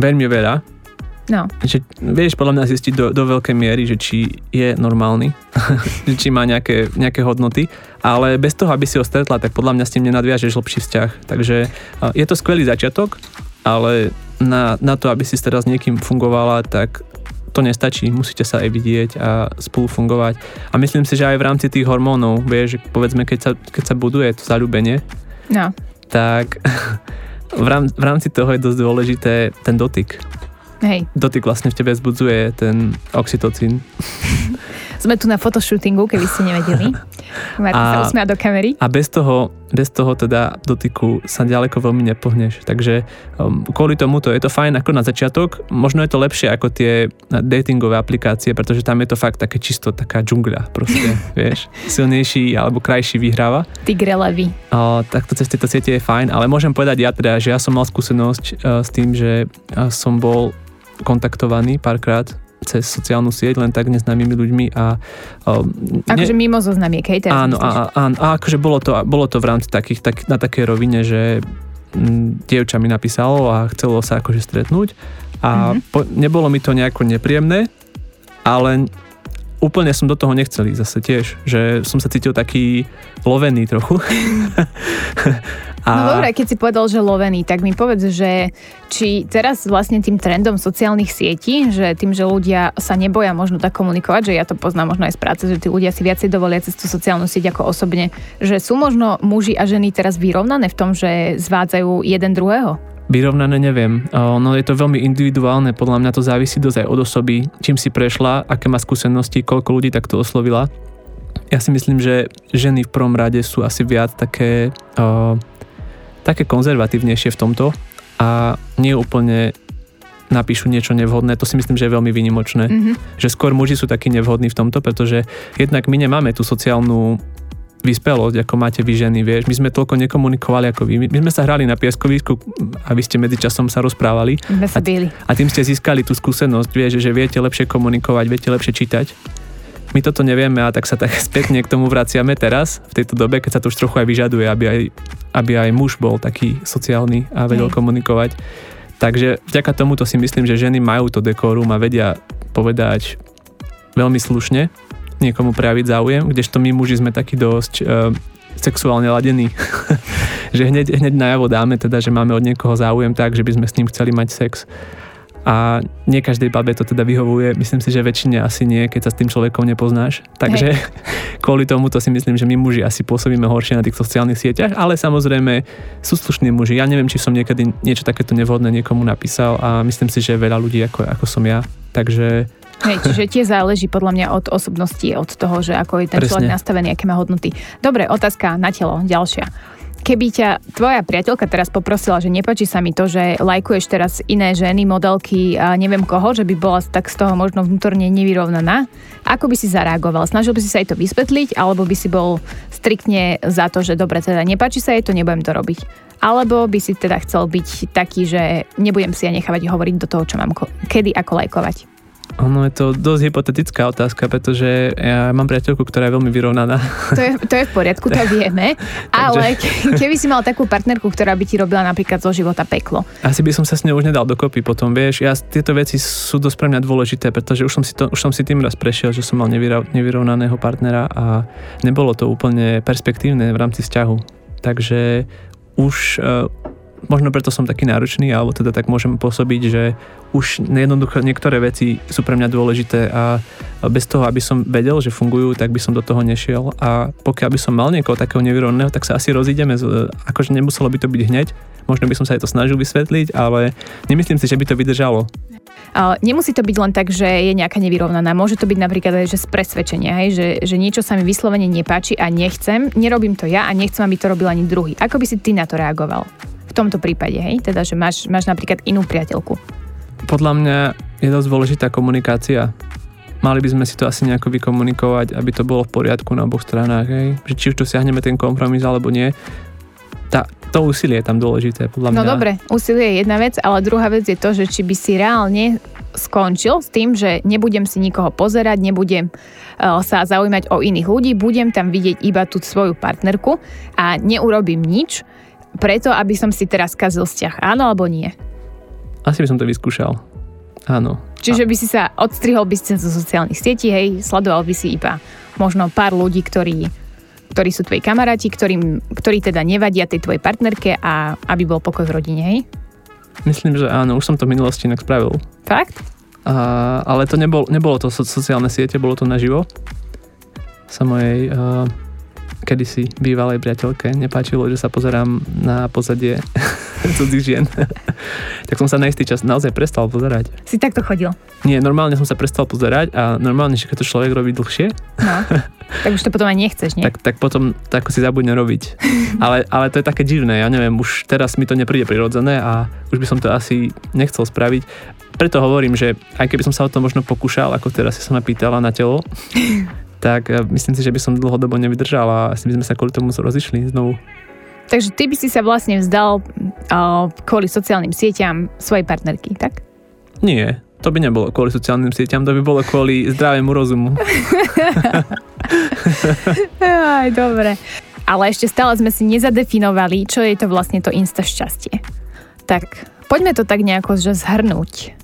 veľmi veľa,
No.
Že vieš podľa mňa zistiť do, do veľkej miery, že či je normálny, [laughs] či má nejaké, nejaké hodnoty, ale bez toho, aby si ho stretla, tak podľa mňa s tým nenadviažeš lepší vzťah. Takže je to skvelý začiatok, ale na, na to, aby si teraz s niekým fungovala, tak to nestačí, musíte sa aj vidieť a spolu fungovať. A myslím si, že aj v rámci tých hormónov, vieš, povedzme, keď sa, keď sa buduje to zalúbenie,
no.
tak [laughs] v, rám, v rámci toho je dosť dôležité ten dotyk.
Hej.
Dotyk vlastne v tebe vzbudzuje ten oxytocín. [laughs]
Sme tu na fotoshootingu, keby ste nevedeli. Martin sa usmia do kamery.
A bez toho, bez toho teda dotyku sa ďaleko veľmi nepohneš. Takže um, kvôli tomuto je to fajn ako na začiatok. Možno je to lepšie ako tie datingové aplikácie, pretože tam je to fakt také čisto taká džungľa. Proste, [laughs] vieš, silnejší alebo krajší vyhráva.
Tigre levy.
Uh, takto cez tieto siete je fajn, ale môžem povedať ja teda, že ja som mal skúsenosť uh, s tým, že uh, som bol kontaktovaný párkrát cez sociálnu sieť len tak neznámymi ľuďmi a...
Akože ne... mimo zoznamiek, hej?
Teraz áno, a, a, a, akože bolo to, bolo to v rámci takých, tak, na takej rovine, že m, dievča mi napísalo a chcelo sa akože stretnúť a mm-hmm. po, nebolo mi to nejako nepríjemné, ale úplne som do toho nechcel ísť zase tiež, že som sa cítil taký lovený trochu. [laughs]
A... No dobré, keď si povedal, že lovený, tak mi povedz, že či teraz vlastne tým trendom sociálnych sietí, že tým, že ľudia sa neboja možno tak komunikovať, že ja to poznám možno aj z práce, že tí ľudia si viacej dovolia cez tú sociálnu sieť ako osobne, že sú možno muži a ženy teraz vyrovnané v tom, že zvádzajú jeden druhého?
Vyrovnané neviem. No je to veľmi individuálne, podľa mňa to závisí dosť aj od osoby, čím si prešla, aké má skúsenosti, koľko ľudí takto oslovila. ja si myslím, že ženy v prvom rade sú asi viac také, uh, také konzervatívnejšie v tomto a nie úplne napíšu niečo nevhodné, to si myslím, že je veľmi výnimočné. Mm-hmm. Že skôr muži sú takí nevhodní v tomto, pretože jednak my nemáme tú sociálnu vyspelosť, ako máte vy ženy, vieš. My sme toľko nekomunikovali ako vy. My sme sa hrali na pieskovisku a vy ste medzičasom sa rozprávali.
My sa
a, a tým ste získali tú skúsenosť, vieš, že viete lepšie komunikovať, viete lepšie čítať. My toto nevieme a tak sa tak [laughs] spätne k tomu vraciame teraz, v tejto dobe, keď sa to už trochu aj vyžaduje, aby aj, aby aj muž bol taký sociálny a vedel Hej. komunikovať. Takže vďaka tomuto si myslím, že ženy majú to dekorum a vedia povedať veľmi slušne, niekomu prejaviť záujem, kdežto my muži sme takí dosť uh, sexuálne ladení. [laughs] že hneď, hneď najavo dáme teda, že máme od niekoho záujem tak, že by sme s ním chceli mať sex a nie každej babe to teda vyhovuje. Myslím si, že väčšine asi nie, keď sa s tým človekom nepoznáš. Takže Hej. [laughs] kvôli tomu to si myslím, že my muži asi pôsobíme horšie na tých sociálnych sieťach, ale samozrejme sú slušní muži. Ja neviem, či som niekedy niečo takéto nevhodné niekomu napísal a myslím si, že veľa ľudí ako, ako som ja. Takže
Hej, čiže tie záleží podľa mňa od osobnosti, od toho, že ako je ten Presne. človek nastavený, aké má hodnoty. Dobre, otázka na telo, ďalšia keby ťa tvoja priateľka teraz poprosila, že nepáči sa mi to, že lajkuješ teraz iné ženy, modelky a neviem koho, že by bola tak z toho možno vnútorne nevyrovnaná, ako by si zareagoval? Snažil by si sa jej to vysvetliť, alebo by si bol striktne za to, že dobre, teda nepáči sa jej to, nebudem to robiť. Alebo by si teda chcel byť taký, že nebudem si ja nechávať hovoriť do toho, čo mám kedy ako lajkovať.
Ono je to dosť hypotetická otázka, pretože ja mám priateľku, ktorá je veľmi vyrovnaná.
To je, to je v poriadku, to [laughs] vieme. ale keby si mal takú partnerku, ktorá by ti robila napríklad zo života peklo.
Asi by som sa s ňou už nedal dokopy potom, vieš. Ja, tieto veci sú dosť pre mňa dôležité, pretože už som si, to, už som si tým raz prešiel, že som mal nevyrovnaného partnera a nebolo to úplne perspektívne v rámci vzťahu. Takže už možno preto som taký náročný, alebo teda tak môžem pôsobiť, že už jednoducho niektoré veci sú pre mňa dôležité a bez toho, aby som vedel, že fungujú, tak by som do toho nešiel a pokiaľ by som mal niekoho takého nevyrovného, tak sa asi rozídeme, akože nemuselo by to byť hneď, možno by som sa aj to snažil vysvetliť, ale nemyslím si, že by to vydržalo.
Nemusí to byť len tak, že je nejaká nevyrovnaná. Môže to byť napríklad aj že z presvedčenia, hej, že, že niečo sa mi vyslovene nepáči a nechcem, nerobím to ja a nechcem, aby to robil ani druhý. Ako by si ty na to reagoval? v tomto prípade, hej? Teda, že máš, máš napríklad inú priateľku.
Podľa mňa je dosť dôležitá komunikácia. Mali by sme si to asi nejako vykomunikovať, aby to bolo v poriadku na oboch stranách, hej? Že či už tu siahneme ten kompromis alebo nie. Tá, to úsilie je tam dôležité, podľa
no
mňa.
No dobre, úsilie je jedna vec, ale druhá vec je to, že či by si reálne skončil s tým, že nebudem si nikoho pozerať, nebudem uh, sa zaujímať o iných ľudí, budem tam vidieť iba tú svoju partnerku a neurobím nič, preto, aby som si teraz kazil vzťah. Áno alebo nie?
Asi by som to vyskúšal. Áno.
Čiže by si sa odstrihol by si zo sociálnych sietí, hej, sledoval by si iba možno pár ľudí, ktorí, ktorí sú tvoji kamaráti, ktorým, ktorí teda nevadia tej tvojej partnerke a aby bol pokoj v rodine, hej?
Myslím, že áno, už som to v minulosti inak spravil.
Fakt?
A, ale to nebol, nebolo to so, sociálne siete, bolo to naživo. Sa mojej uh, kedysi bývalej priateľke nepáčilo, že sa pozerám na pozadie [laughs] cudzích žien. [laughs] tak som sa na istý čas naozaj prestal pozerať.
Si takto chodil?
Nie, normálne som sa prestal pozerať a normálne, že keď to človek robí dlhšie,
no, [laughs] tak už to potom aj nechceš, nie?
Tak, tak potom tak si zabudne robiť. ale, ale to je také divné, ja neviem, už teraz mi to nepríde prirodzené a už by som to asi nechcel spraviť. Preto hovorím, že aj keby som sa o to možno pokúšal, ako teraz si sa ma pýtala na telo, tak eh, myslím si, že by som dlhodobo nevydržal a asi by sme sa kvôli tomu rozišli znovu.
Takže ty by si sa vlastne vzdal uh, kvôli sociálnym sieťam svojej partnerky, tak?
Nie, to by nebolo kvôli sociálnym sieťam, to by bolo kvôli zdravému rozumu.
Aj, dobre. Ale ešte stále sme si nezadefinovali, čo je to vlastne to insta šťastie. Tak poďme to tak nejako že zhrnúť,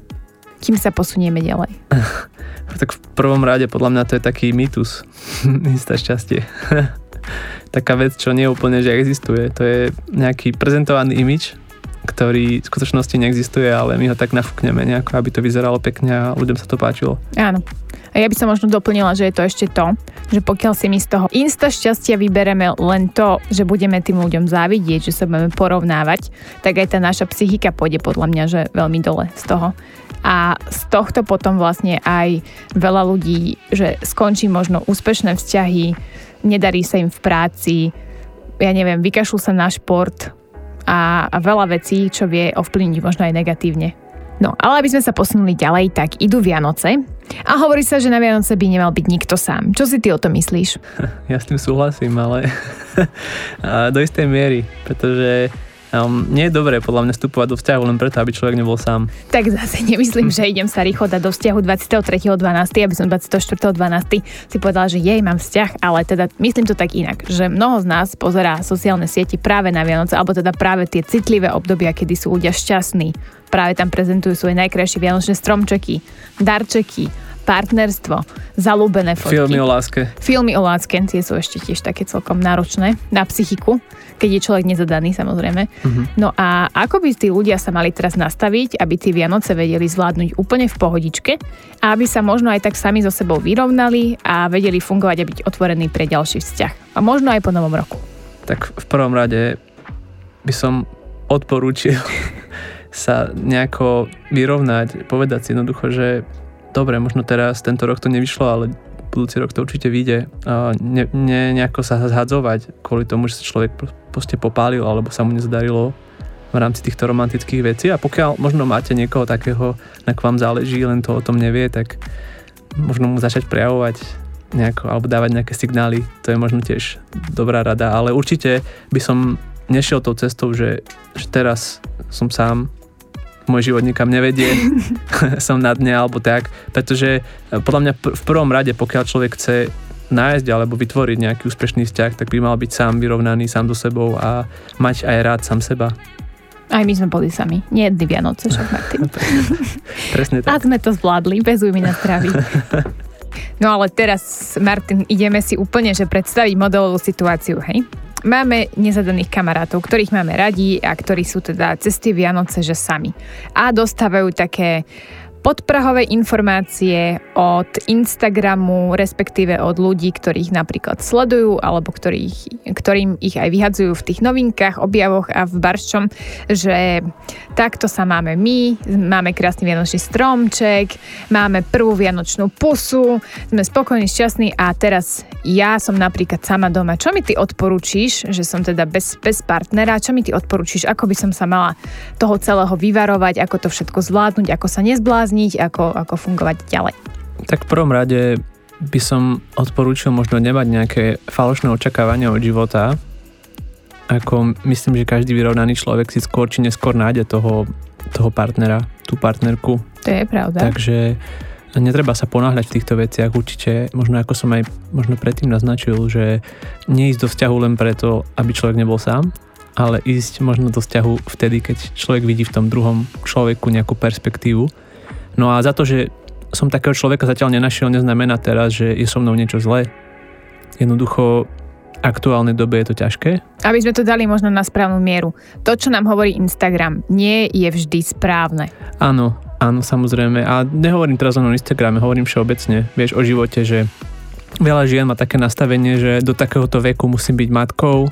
kým sa posunieme ďalej. [laughs]
Tak v prvom rade podľa mňa to je taký mýtus. [laughs] Istá šťastie. [laughs] Taká vec, čo nie úplne, že existuje. To je nejaký prezentovaný imič, ktorý v skutočnosti neexistuje, ale my ho tak nafúkneme nejako, aby to vyzeralo pekne a ľuďom sa to páčilo.
Áno. A ja by som možno doplnila, že je to ešte to, že pokiaľ si my z toho insta šťastia vybereme len to, že budeme tým ľuďom závidieť, že sa budeme porovnávať, tak aj tá naša psychika pôjde podľa mňa, že veľmi dole z toho. A z tohto potom vlastne aj veľa ľudí, že skončí možno úspešné vzťahy, nedarí sa im v práci, ja neviem, vykašľú sa na šport a, a veľa vecí, čo vie ovplyvniť možno aj negatívne. No, ale aby sme sa posunuli ďalej, tak idú Vianoce a hovorí sa, že na Vianoce by nemal byť nikto sám. Čo si ty o tom myslíš? [laughs]
Ja s tým súhlasím, ale [laughs] do istej miery, pretože Um, nie je dobré podľa mňa vstupovať do vzťahu len preto, aby človek nebol sám.
Tak zase nemyslím, že idem sa rýchlo dať do vzťahu 23.12., aby som 24.12. si povedala, že jej mám vzťah, ale teda myslím to tak inak, že mnoho z nás pozerá sociálne siete práve na Vianoce, alebo teda práve tie citlivé obdobia, kedy sú ľudia šťastní. Práve tam prezentujú svoje najkrajšie vianočné stromčeky, darčeky, partnerstvo, zalúbené fotky.
Filmy o láske.
Filmy o láske, tie sú ešte tiež také celkom náročné na psychiku, keď je človek nezadaný samozrejme. Uh-huh. No a ako by tí ľudia sa mali teraz nastaviť, aby tie Vianoce vedeli zvládnuť úplne v pohodičke a aby sa možno aj tak sami so sebou vyrovnali a vedeli fungovať a byť otvorení pre ďalší vzťah. A možno aj po novom roku.
Tak v prvom rade by som odporúčil [laughs] sa nejako vyrovnať, povedať si jednoducho, že dobre, možno teraz tento rok to nevyšlo, ale budúci rok to určite vyjde. Ne, ne, nejako sa zhadzovať kvôli tomu, že sa človek proste popálil alebo sa mu nezdarilo v rámci týchto romantických vecí a pokiaľ možno máte niekoho takého, na k vám záleží, len to o tom nevie, tak možno mu začať prejavovať nejako, alebo dávať nejaké signály, to je možno tiež dobrá rada, ale určite by som nešiel tou cestou, že, že teraz som sám môj život nikam nevedie, [laughs] som na dne alebo tak, pretože eh, podľa mňa v prvom rade, pokiaľ človek chce nájsť alebo vytvoriť nejaký úspešný vzťah, tak by mal byť sám vyrovnaný sám so sebou a mať aj rád sám seba.
Aj my sme boli sami. Nie jedny Vianoce, však Martin. [laughs]
Presne tak.
A sme to zvládli, bez újmy na zdraví. [laughs] No ale teraz, Martin, ideme si úplne že predstaviť modelovú situáciu, hej? Máme nezadaných kamarátov, ktorých máme radi a ktorí sú teda cesty Vianoce, že sami. A dostávajú také podprahové informácie od Instagramu, respektíve od ľudí, ktorých napríklad sledujú alebo ktorých, ktorým ich aj vyhadzujú v tých novinkách, objavoch a v barščom, že takto sa máme my, máme krásny vianočný stromček, máme prvú vianočnú pusu, sme spokojní, šťastní a teraz ja som napríklad sama doma. Čo mi ty odporúčiš, že som teda bez, bez partnera, čo mi ty odporúčiš, ako by som sa mala toho celého vyvarovať, ako to všetko zvládnuť, ako sa nezblázniť zmeniť, ako, ako fungovať ďalej?
Tak v prvom rade by som odporúčil možno nemať nejaké falošné očakávania od života. Ako myslím, že každý vyrovnaný človek si skôr či neskôr nájde toho, toho partnera, tú partnerku.
To je pravda.
Takže netreba sa ponáhľať v týchto veciach. Určite, možno ako som aj možno predtým naznačil, že neísť do vzťahu len preto, aby človek nebol sám, ale ísť možno do vzťahu vtedy, keď človek vidí v tom druhom človeku nejakú perspektívu No a za to, že som takého človeka zatiaľ nenašiel, neznamená teraz, že je so mnou niečo zlé. Jednoducho aktuálnej dobe je to ťažké.
Aby sme to dali možno na správnu mieru. To, čo nám hovorí Instagram, nie je vždy správne.
Áno, áno, samozrejme. A nehovorím teraz len o Instagrame, hovorím všeobecne. Vieš o živote, že veľa žien má také nastavenie, že do takéhoto veku musím byť matkou,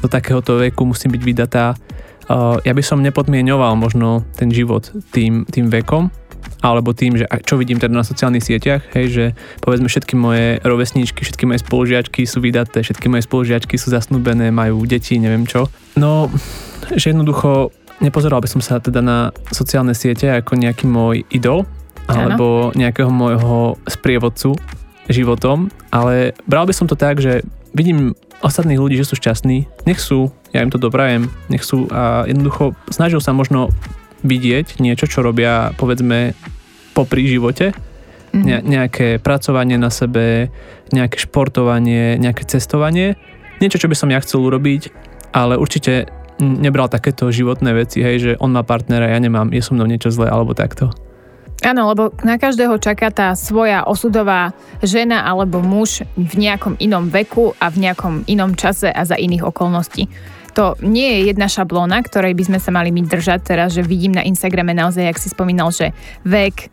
do takéhoto veku musím byť vydatá. Ja by som nepodmienoval možno ten život tým, tým vekom, alebo tým, že čo vidím teda na sociálnych sieťach, hej, že povedzme všetky moje rovesníčky, všetky moje spolužiačky sú vydaté, všetky moje spolužiačky sú zasnúbené, majú deti, neviem čo. No, že jednoducho nepozeral by som sa teda na sociálne siete ako nejaký môj idol, alebo nejakého môjho sprievodcu životom, ale bral by som to tak, že vidím ostatných ľudí, že sú šťastní, nech sú, ja im to doprajem, nech sú a jednoducho snažil sa možno vidieť niečo, čo robia povedzme popri živote, mm-hmm. ne, nejaké pracovanie na sebe, nejaké športovanie, nejaké cestovanie, niečo, čo by som ja chcel urobiť, ale určite nebral takéto životné veci, hej, že on má partnera, ja nemám, je so mnou niečo zlé alebo takto.
Áno, lebo na každého čaká tá svoja osudová žena alebo muž v nejakom inom veku a v nejakom inom čase a za iných okolností to nie je jedna šablóna, ktorej by sme sa mali my držať teraz, že vidím na Instagrame naozaj, jak si spomínal, že vek,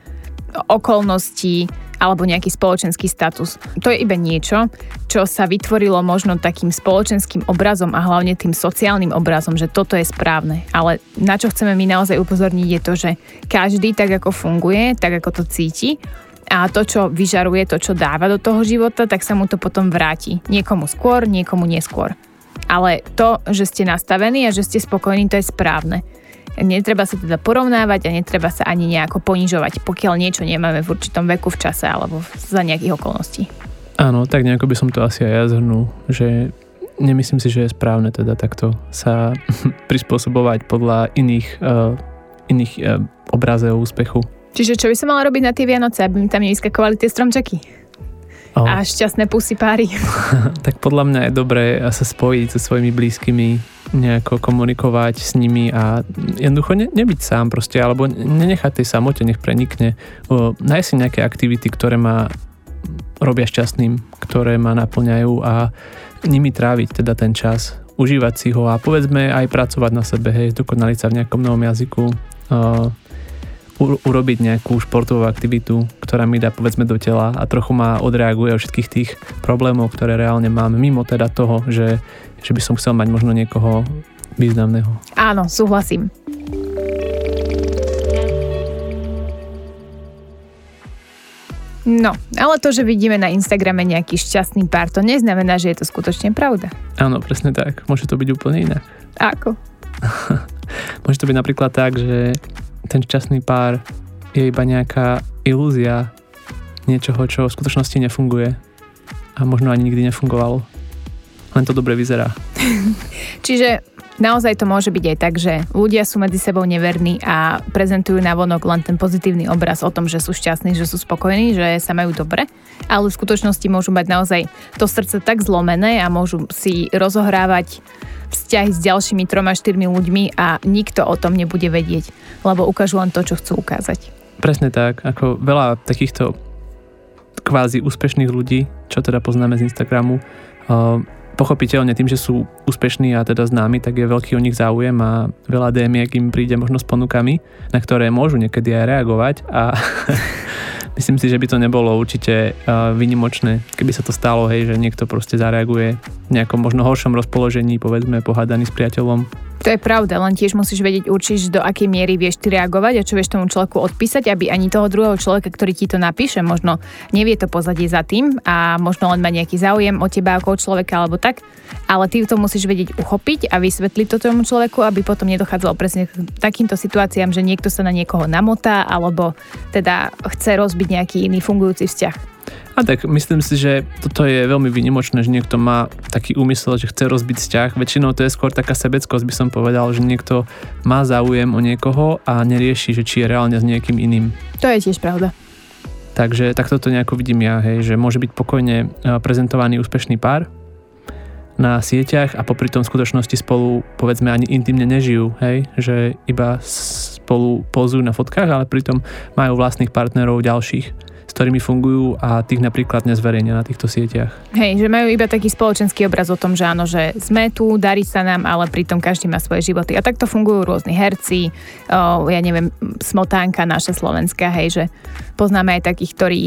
okolnosti alebo nejaký spoločenský status. To je iba niečo, čo sa vytvorilo možno takým spoločenským obrazom a hlavne tým sociálnym obrazom, že toto je správne. Ale na čo chceme my naozaj upozorniť je to, že každý tak ako funguje, tak ako to cíti, a to, čo vyžaruje, to, čo dáva do toho života, tak sa mu to potom vráti. Niekomu skôr, niekomu neskôr. Ale to, že ste nastavení a že ste spokojní, to je správne. Netreba sa teda porovnávať a netreba sa ani nejako ponižovať, pokiaľ niečo nemáme v určitom veku, v čase alebo za nejakých okolností.
Áno, tak nejako by som to asi aj ja zhrnul, že nemyslím si, že je správne teda takto sa [laughs] prispôsobovať podľa iných, uh, iných uh, obrazov úspechu.
Čiže čo by som mala robiť na tie Vianoce, aby mi tam nevyskakovali tie stromčeky? Oh. A šťastné pusy páry. [laughs] [laughs]
tak podľa mňa je dobré sa spojiť so svojimi blízkymi, nejako komunikovať s nimi a jednoducho ne, nebyť sám proste, alebo nenechať tej samote, nech prenikne. O, nájsť si nejaké aktivity, ktoré ma robia šťastným, ktoré ma naplňajú a nimi tráviť teda ten čas, užívať si ho a povedzme aj pracovať na sebe, hej, dokonaliť sa v nejakom novom jazyku, urobiť nejakú športovú aktivitu, ktorá mi dá povedzme do tela a trochu ma odreaguje o všetkých tých problémov, ktoré reálne mám, mimo teda toho, že, že by som chcel mať možno niekoho významného.
Áno, súhlasím. No, ale to, že vidíme na Instagrame nejaký šťastný pár, to neznamená, že je to skutočne pravda.
Áno, presne tak. Môže to byť úplne inak.
Ako? [laughs]
Môže to byť napríklad tak, že ten šťastný pár je iba nejaká ilúzia niečoho, čo v skutočnosti nefunguje a možno ani nikdy nefungovalo. Len to dobre vyzerá.
Čiže naozaj to môže byť aj tak, že ľudia sú medzi sebou neverní a prezentujú na vonok len ten pozitívny obraz o tom, že sú šťastní, že sú spokojní, že sa majú dobre, ale v skutočnosti môžu mať naozaj to srdce tak zlomené a môžu si rozohrávať vzťahy s ďalšími troma, štyrmi ľuďmi a nikto o tom nebude vedieť, lebo ukážu len to, čo chcú ukázať.
Presne tak, ako veľa takýchto kvázi úspešných ľudí, čo teda poznáme z Instagramu, pochopiteľne tým, že sú úspešní a teda známi, tak je veľký o nich záujem a veľa dm im príde možno s ponukami, na ktoré môžu niekedy aj reagovať a [laughs] myslím si, že by to nebolo určite uh, vynimočné, keby sa to stalo, hej, že niekto proste zareaguje v nejakom možno horšom rozpoložení, povedzme pohádaný s priateľom
to je pravda, len tiež musíš vedieť určiť, do akej miery vieš ty reagovať a čo vieš tomu človeku odpísať, aby ani toho druhého človeka, ktorý ti to napíše, možno nevie to pozadie za tým a možno len má nejaký záujem o teba ako človeka alebo tak, ale ty to musíš vedieť uchopiť a vysvetliť to tomu človeku, aby potom nedochádzalo presne k takýmto situáciám, že niekto sa na niekoho namotá alebo teda chce rozbiť nejaký iný fungujúci vzťah.
A tak myslím si, že toto je veľmi vynimočné, že niekto má taký úmysel, že chce rozbiť vzťah. Väčšinou to je skôr taká sebeckosť, by som povedal, že niekto má záujem o niekoho a nerieši, že či je reálne s niekým iným.
To je tiež pravda.
Takže takto to nejako vidím ja, hej, že môže byť pokojne e, prezentovaný úspešný pár na sieťach a popri tom v skutočnosti spolu povedzme ani intimne nežijú, hej, že iba spolu pozujú na fotkách, ale pritom majú vlastných partnerov ďalších ktorými fungujú a tých napríklad nezverejnia na týchto sieťach.
Hej, že majú iba taký spoločenský obraz o tom, že áno, že sme tu, darí sa nám, ale pritom každý má svoje životy. A takto fungujú rôzni herci, o, ja neviem, smotánka naša slovenská, hej, že poznáme aj takých, ktorí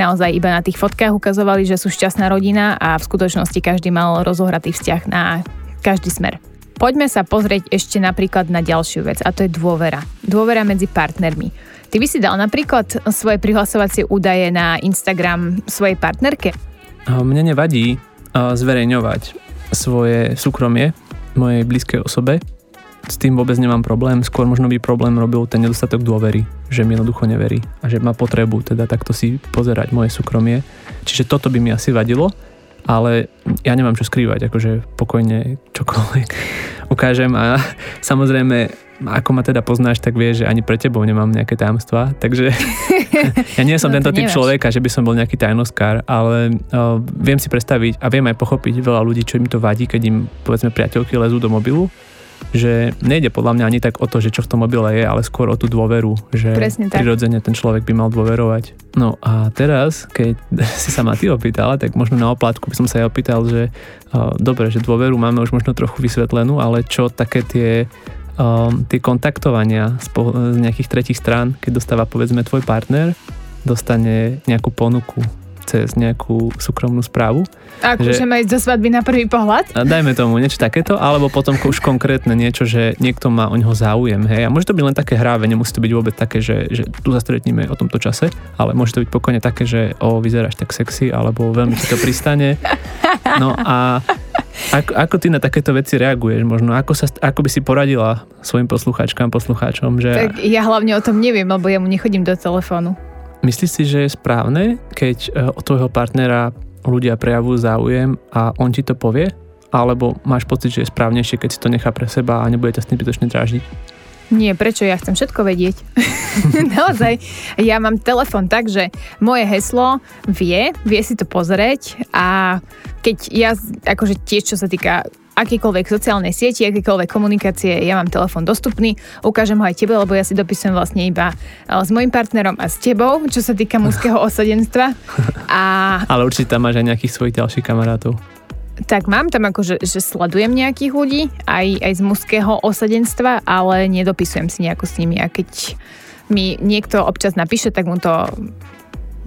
naozaj iba na tých fotkách ukazovali, že sú šťastná rodina a v skutočnosti každý mal rozohratý vzťah na každý smer. Poďme sa pozrieť ešte napríklad na ďalšiu vec a to je dôvera. Dôvera medzi partnermi. Ty by si dal napríklad svoje prihlasovacie údaje na Instagram svojej partnerke?
Mne nevadí zverejňovať svoje súkromie mojej blízkej osobe. S tým vôbec nemám problém. Skôr možno by problém robil ten nedostatok dôvery, že mi jednoducho neverí a že má potrebu teda takto si pozerať moje súkromie. Čiže toto by mi asi vadilo, ale ja nemám čo skrývať, akože pokojne čokoľvek [laughs] ukážem. A samozrejme ako ma teda poznáš, tak vieš, že ani pre tebou nemám nejaké tajomstvá, takže [laughs] ja nie som no, tento typ nemáš. človeka, že by som bol nejaký tajnoskár, ale uh, viem si predstaviť a viem aj pochopiť veľa ľudí, čo im to vadí, keď im povedzme priateľky lezú do mobilu, že nejde podľa mňa ani tak o to, že čo v tom mobile je, ale skôr o tú dôveru, že prirodzene ten človek by mal dôverovať. No a teraz, keď [laughs] si sa ma ty opýtala, tak možno na oplátku by som sa aj opýtal, že uh, dobre, že dôveru máme už možno trochu vysvetlenú, ale čo také tie um, tie kontaktovania z, po, z nejakých tretich strán, keď dostáva povedzme tvoj partner, dostane nejakú ponuku cez nejakú súkromnú správu.
Ako, že, že má ísť do svadby na prvý pohľad?
A dajme tomu niečo takéto, alebo potom už konkrétne niečo, že niekto má o ňoho záujem. Hej. A môže to byť len také hráve, nemusí to byť vôbec také, že, že tu zastretníme o tomto čase, ale môže to byť pokojne také, že o, vyzeráš tak sexy, alebo veľmi ti to pristane. No a ako, ako ty na takéto veci reaguješ? Možno ako, sa, ako by si poradila svojim poslucháčkám, poslucháčom? Že...
Tak ja hlavne o tom neviem, lebo ja mu nechodím do telefónu.
Myslíš si, že je správne, keď e, od tvojho partnera ľudia prejavujú záujem a on ti to povie? Alebo máš pocit, že je správnejšie, keď si to nechá pre seba a nebude ťa s tým bytočne dráždiť?
Nie, prečo? Ja chcem všetko vedieť. [laughs] Naozaj, ja mám telefon tak, že moje heslo vie, vie si to pozrieť a keď ja, akože tiež čo sa týka akýkoľvek sociálnej sieti, akýkoľvek komunikácie, ja mám telefón dostupný, ukážem ho aj tebe, lebo ja si dopisujem vlastne iba s mojim partnerom a s tebou, čo sa týka mužského [laughs] osadenstva. A...
Ale určite tam máš aj nejakých svojich ďalších kamarátov.
Tak mám tam ako, že, že sledujem nejakých ľudí, aj, aj z mužského osadenstva, ale nedopisujem si nejako s nimi. A keď mi niekto občas napíše, tak mu to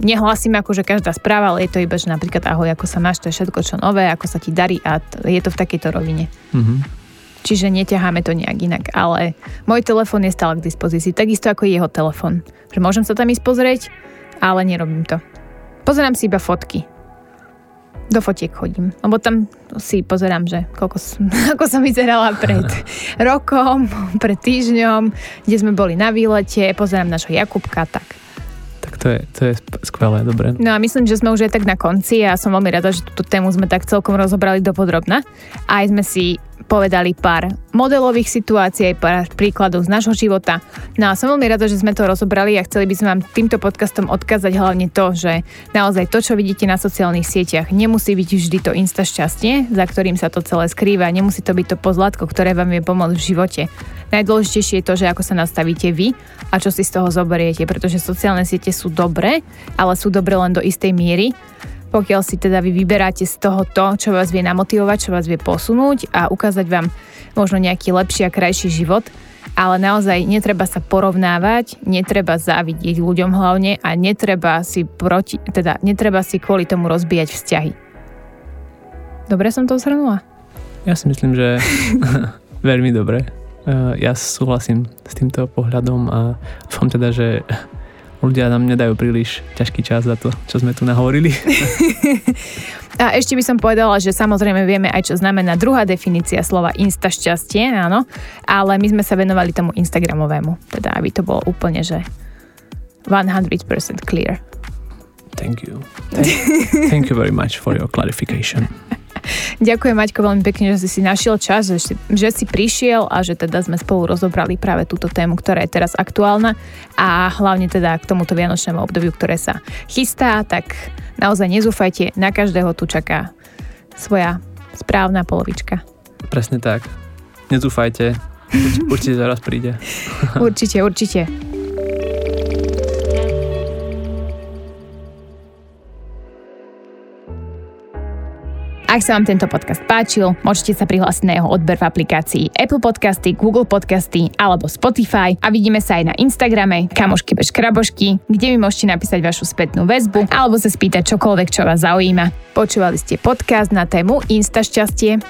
nehlasím že každá správa, ale je to iba, že napríklad ahoj, ako sa máš, to je všetko čo nové, ako sa ti darí a je to v takejto rovine. Mm-hmm. Čiže neťaháme to nejak inak, ale môj telefón je stále k dispozícii, takisto ako jeho telefón. Že môžem sa tam ísť pozrieť, ale nerobím to. Pozerám si iba fotky. Do fotiek chodím, lebo tam si pozerám, že koľko, [laughs] ako som vyzerala pred [laughs] rokom, pred týždňom, kde sme boli na výlete, pozerám našho Jakubka, tak
to je, to je skvelé, dobre.
No a myslím, že sme už aj tak na konci a som veľmi rada, že túto tému sme tak celkom rozobrali do podrobna. Aj sme si povedali pár modelových situácií, pár príkladov z nášho života. No a som veľmi rada, že sme to rozobrali a chceli by sme vám týmto podcastom odkázať hlavne to, že naozaj to, čo vidíte na sociálnych sieťach, nemusí byť vždy to insta šťastie, za ktorým sa to celé skrýva, nemusí to byť to pozlatko, ktoré vám vie pomôcť v živote. Najdôležitejšie je to, že ako sa nastavíte vy a čo si z toho zoberiete, pretože sociálne siete sú dobré, ale sú dobré len do istej miery pokiaľ si teda vy vyberáte z toho to, čo vás vie namotivovať, čo vás vie posunúť a ukázať vám možno nejaký lepší a krajší život, ale naozaj netreba sa porovnávať, netreba závidieť ľuďom hlavne a netreba si, proti, teda netreba si kvôli tomu rozbíjať vzťahy. Dobre som to zhrnula?
Ja si myslím, že [laughs] veľmi dobre. Ja súhlasím s týmto pohľadom a som teda, že ľudia nám nedajú príliš ťažký čas za to, čo sme tu nahovorili. [laughs]
A ešte by som povedala, že samozrejme vieme aj, čo znamená druhá definícia slova insta šťastie, áno, ale my sme sa venovali tomu Instagramovému, teda aby to bolo úplne, že 100% clear.
Thank you. Thank, thank you very much for your clarification. [laughs]
Ďakujem Maťko veľmi pekne, že si našiel čas, že si, že si prišiel a že teda sme spolu rozobrali práve túto tému, ktorá je teraz aktuálna a hlavne teda k tomuto vianočnému obdobiu, ktoré sa chystá, tak naozaj nezúfajte, na každého tu čaká svoja správna polovička.
Presne tak. Nezúfajte, určite zaraz príde. [laughs] [laughs]
určite, určite. Ak sa vám tento podcast páčil, môžete sa prihlásiť na jeho odber v aplikácii Apple Podcasty, Google Podcasty alebo Spotify a vidíme sa aj na Instagrame kamošky bez krabošky, kde mi môžete napísať vašu spätnú väzbu alebo sa spýtať čokoľvek, čo vás zaujíma. Počúvali ste podcast na tému Insta šťastie.